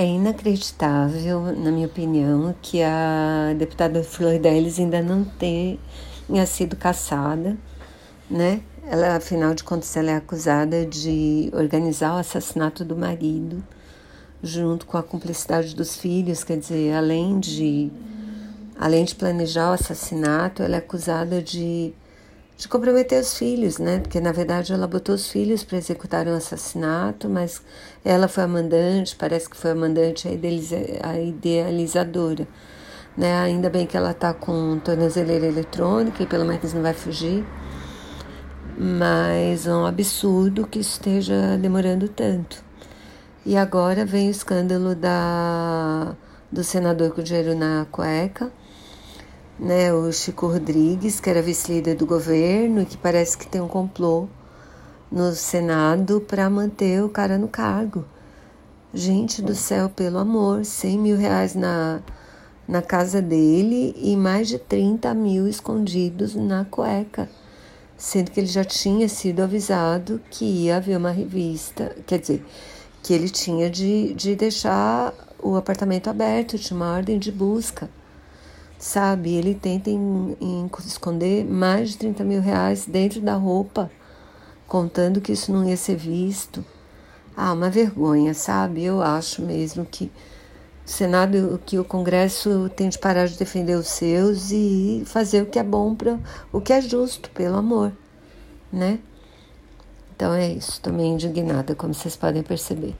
É inacreditável, na minha opinião, que a deputada Flor Delis ainda não tenha sido caçada, né? Ela, afinal de contas, ela é acusada de organizar o assassinato do marido, junto com a cumplicidade dos filhos, quer dizer, além de, além de planejar o assassinato, ela é acusada de de comprometer os filhos, né? Porque na verdade ela botou os filhos para executar um assassinato, mas ela foi a mandante, parece que foi a mandante a idealizadora, né? Ainda bem que ela tá com tornozeleira eletrônica e pelo menos não vai fugir. Mas é um absurdo que esteja demorando tanto. E agora vem o escândalo da do senador com dinheiro na cueca né, o Chico Rodrigues, que era vice-líder do governo e que parece que tem um complô no Senado para manter o cara no cargo. Gente do céu, pelo amor, 100 mil reais na, na casa dele e mais de 30 mil escondidos na cueca, sendo que ele já tinha sido avisado que ia haver uma revista, quer dizer, que ele tinha de, de deixar o apartamento aberto, tinha uma ordem de busca sabe? Ele tenta em, em esconder mais de 30 mil reais dentro da roupa, contando que isso não ia ser visto. Ah, uma vergonha, sabe? Eu acho mesmo que o Senado, que o Congresso tem de parar de defender os seus e fazer o que é bom para o que é justo, pelo amor, né? Então é isso, estou indignada, como vocês podem perceber.